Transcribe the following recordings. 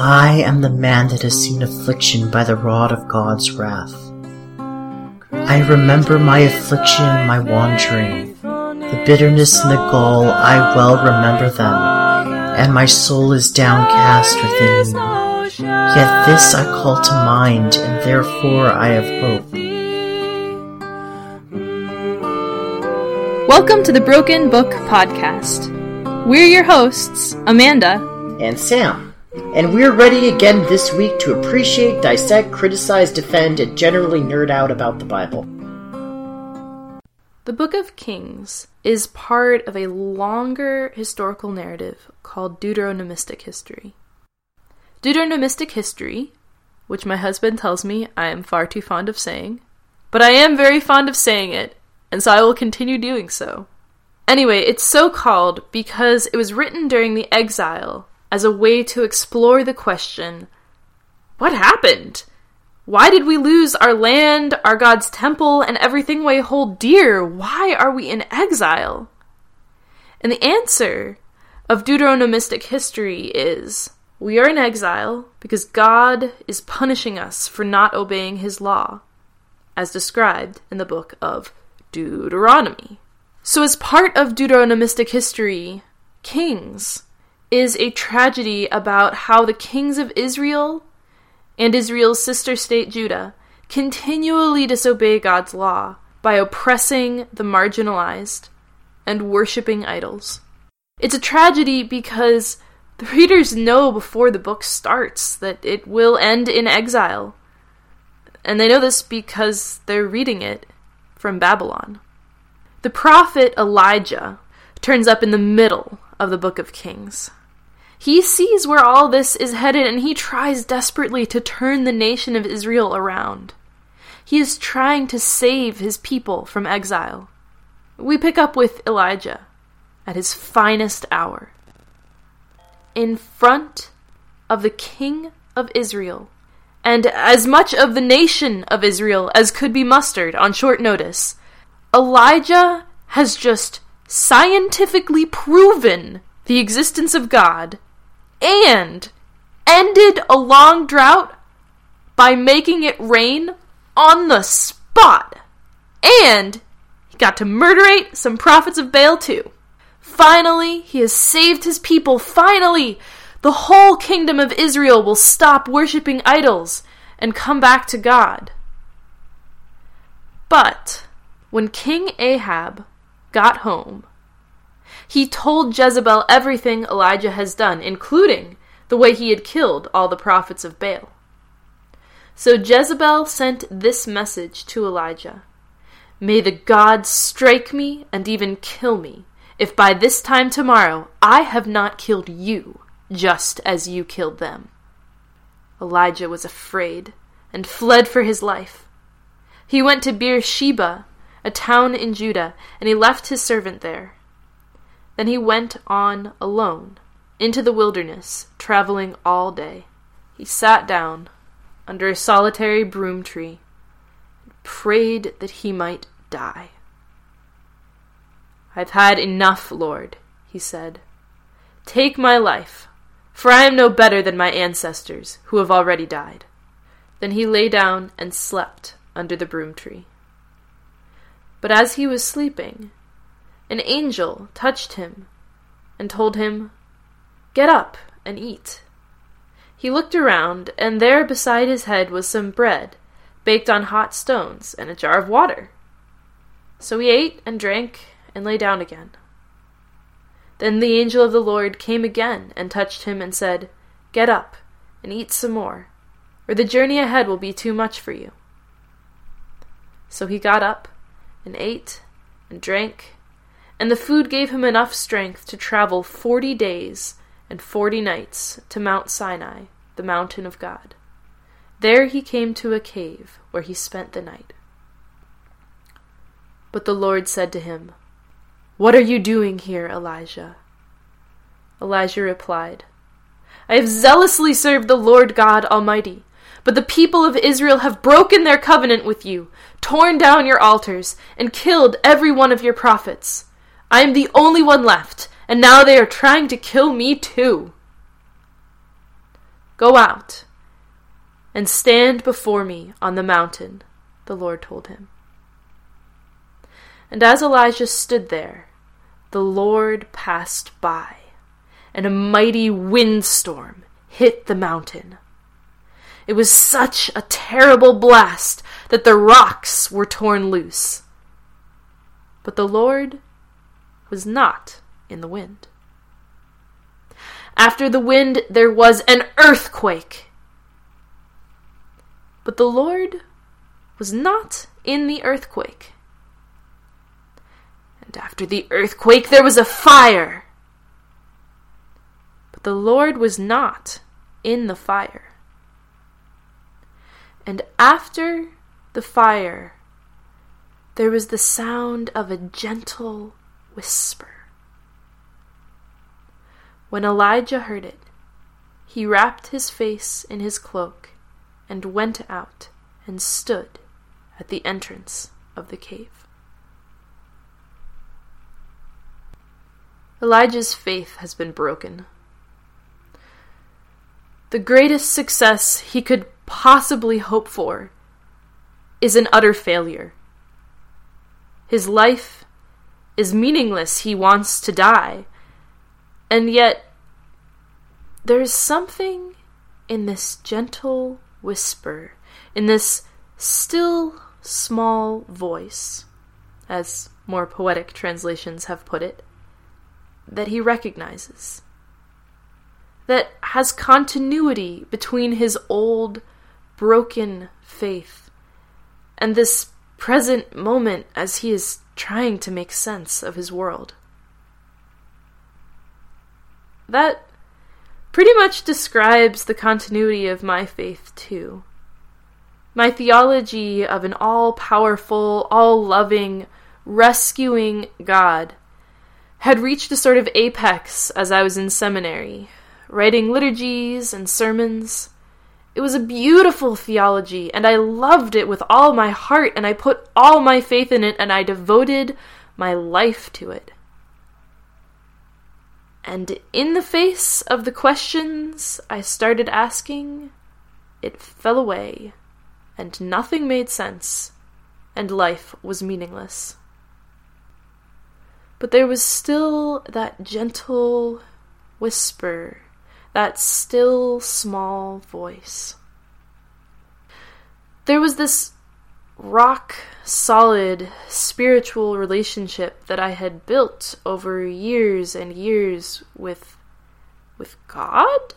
I am the man that has seen affliction by the rod of God's wrath. I remember my affliction and my wandering. The bitterness and the gall, I well remember them, and my soul is downcast within me. Yet this I call to mind, and therefore I have hope. Welcome to the Broken Book Podcast. We're your hosts, Amanda and Sam. And we're ready again this week to appreciate, dissect, criticize, defend, and generally nerd out about the Bible. The Book of Kings is part of a longer historical narrative called Deuteronomistic history. Deuteronomistic history, which my husband tells me I am far too fond of saying, but I am very fond of saying it, and so I will continue doing so. Anyway, it's so called because it was written during the exile as a way to explore the question what happened? Why did we lose our land, our God's temple, and everything we hold dear? Why are we in exile? And the answer of Deuteronomistic history is we are in exile because God is punishing us for not obeying his law, as described in the book of Deuteronomy. So, as part of Deuteronomistic history, Kings is a tragedy about how the kings of Israel and Israel's sister state Judah continually disobey God's law by oppressing the marginalized and worshiping idols. It's a tragedy because the readers know before the book starts that it will end in exile. And they know this because they're reading it from Babylon. The prophet Elijah turns up in the middle of the book of Kings. He sees where all this is headed and he tries desperately to turn the nation of Israel around. He is trying to save his people from exile. We pick up with Elijah at his finest hour. In front of the king of Israel, and as much of the nation of Israel as could be mustered on short notice, Elijah has just scientifically proven the existence of God and ended a long drought by making it rain on the spot. And he got to murderate some prophets of Baal too. Finally, he has saved his people. Finally, the whole kingdom of Israel will stop worshipping idols and come back to God. But when King Ahab got home, he told Jezebel everything Elijah has done, including the way he had killed all the prophets of Baal. So Jezebel sent this message to Elijah May the gods strike me and even kill me, if by this time tomorrow I have not killed you, just as you killed them. Elijah was afraid and fled for his life. He went to Beersheba a town in Judah, and he left his servant there. Then he went on alone into the wilderness, traveling all day. He sat down under a solitary broom tree and prayed that he might die. I've had enough, Lord, he said. Take my life, for I am no better than my ancestors, who have already died. Then he lay down and slept under the broom tree. But as he was sleeping, an angel touched him and told him, Get up and eat. He looked around, and there beside his head was some bread, baked on hot stones, and a jar of water. So he ate and drank and lay down again. Then the angel of the Lord came again and touched him and said, Get up and eat some more, or the journey ahead will be too much for you. So he got up and ate and drank, and the food gave him enough strength to travel forty days and forty nights to Mount Sinai, the mountain of God. There he came to a cave where he spent the night. But the Lord said to him, What are you doing here, Elijah? Elijah replied, I have zealously served the Lord God Almighty. But the people of Israel have broken their covenant with you, torn down your altars, and killed every one of your prophets. I am the only one left, and now they are trying to kill me too. Go out and stand before me on the mountain, the Lord told him. And as Elijah stood there, the Lord passed by, and a mighty windstorm hit the mountain. It was such a terrible blast that the rocks were torn loose. But the Lord was not in the wind. After the wind, there was an earthquake. But the Lord was not in the earthquake. And after the earthquake, there was a fire. But the Lord was not in the fire. And after the fire, there was the sound of a gentle whisper. When Elijah heard it, he wrapped his face in his cloak and went out and stood at the entrance of the cave. Elijah's faith has been broken. The greatest success he could possibly hope for is an utter failure. His life is meaningless. He wants to die. And yet, there's something in this gentle whisper, in this still small voice, as more poetic translations have put it, that he recognizes. That has continuity between his old, broken faith and this present moment as he is trying to make sense of his world. That pretty much describes the continuity of my faith, too. My theology of an all powerful, all loving, rescuing God had reached a sort of apex as I was in seminary, writing liturgies and sermons. It was a beautiful theology, and I loved it with all my heart, and I put all my faith in it, and I devoted my life to it. And in the face of the questions I started asking, it fell away, and nothing made sense, and life was meaningless. But there was still that gentle whisper, that still small voice. There was this rock solid spiritual relationship that I had built over years and years with with God?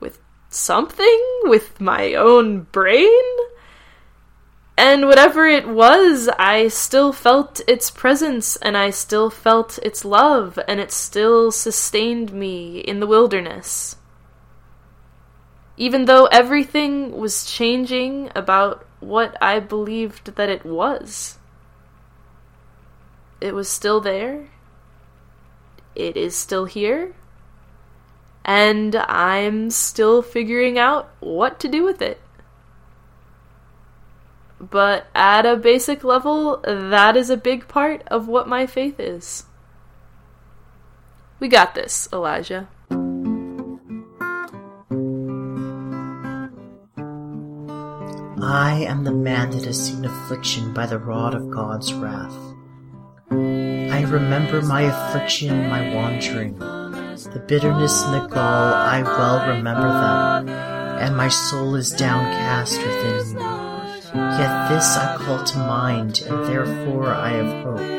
With something? With my own brain and whatever it was I still felt its presence and I still felt its love and it still sustained me in the wilderness even though everything was changing about what I believed that it was. It was still there. It is still here. And I'm still figuring out what to do with it. But at a basic level, that is a big part of what my faith is. We got this, Elijah. I am the man that has seen affliction by the rod of God's wrath. I remember my affliction, my wandering, the bitterness and the gall, I well remember them, and my soul is downcast within me. Yet this I call to mind, and therefore I have hope.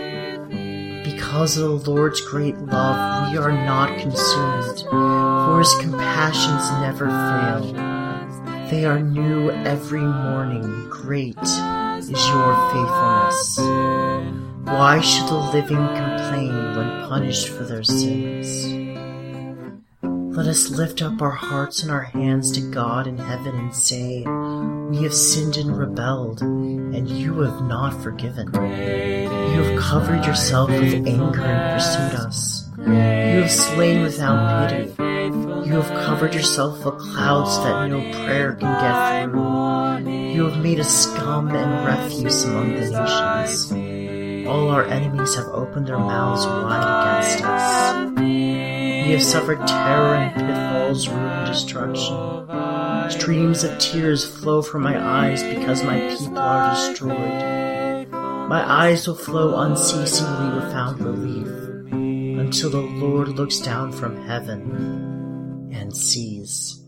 Because of the Lord's great love, we are not consumed, for his compassions never fail. They are new every morning. Great is your faithfulness. Why should the living complain when punished for their sins? Let us lift up our hearts and our hands to God in heaven and say, We have sinned and rebelled, and you have not forgiven. You have covered yourself with anger and pursued us. You have slain without pity. You have covered yourself with clouds that no prayer can get through. You have made a scum and refuse among the nations. All our enemies have opened their mouths wide against us. We have suffered terror and pitfalls, ruin, and destruction. Streams of tears flow from my eyes because my people are destroyed. My eyes will flow unceasingly without relief until the Lord looks down from heaven and sees.